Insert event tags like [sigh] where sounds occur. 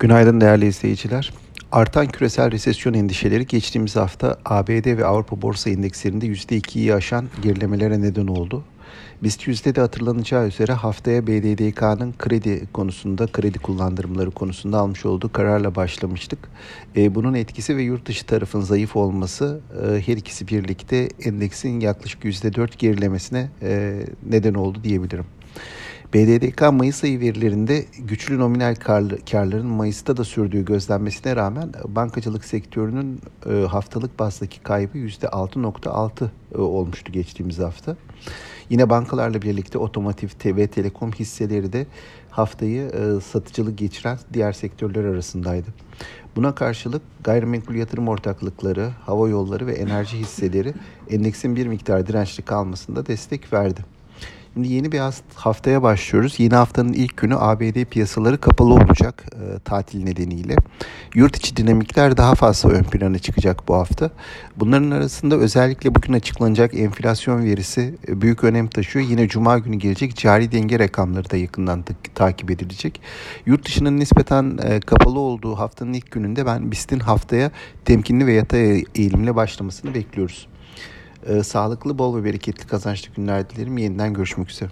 Günaydın değerli izleyiciler. Artan küresel resesyon endişeleri geçtiğimiz hafta ABD ve Avrupa borsa endekslerinde %2'yi aşan gerilemelere neden oldu. BIST yüzde de hatırlanacağı üzere haftaya BDDK'nın kredi konusunda, kredi kullandırımları konusunda almış olduğu kararla başlamıştık. E, bunun etkisi ve yurt dışı tarafın zayıf olması e, her ikisi birlikte endeksin yaklaşık %4 gerilemesine e, neden oldu diyebilirim. BDDK Mayıs ayı verilerinde güçlü nominal karların Mayıs'ta da sürdüğü gözlenmesine rağmen bankacılık sektörünün e, haftalık bazdaki kaybı %6.6 e, olmuştu geçtiğimiz hafta. Yine bankalarla birlikte otomotiv ve telekom hisseleri de haftayı e, satıcılık geçiren diğer sektörler arasındaydı. Buna karşılık gayrimenkul yatırım ortaklıkları, hava yolları ve enerji hisseleri [laughs] endeksin bir miktar dirençli kalmasında destek verdi. Şimdi yeni bir haftaya başlıyoruz. Yeni haftanın ilk günü ABD piyasaları kapalı olacak e, tatil nedeniyle. Yurt içi dinamikler daha fazla ön plana çıkacak bu hafta. Bunların arasında özellikle bugün açıklanacak enflasyon verisi e, büyük önem taşıyor. Yine cuma günü gelecek cari denge rakamları da yakından takip edilecek. Yurt dışının nispeten e, kapalı olduğu haftanın ilk gününde ben BIST'in haftaya temkinli ve yatay eğilimle başlamasını bekliyoruz. Ee, sağlıklı, bol ve bereketli kazançlı günler dilerim. Yeniden görüşmek üzere.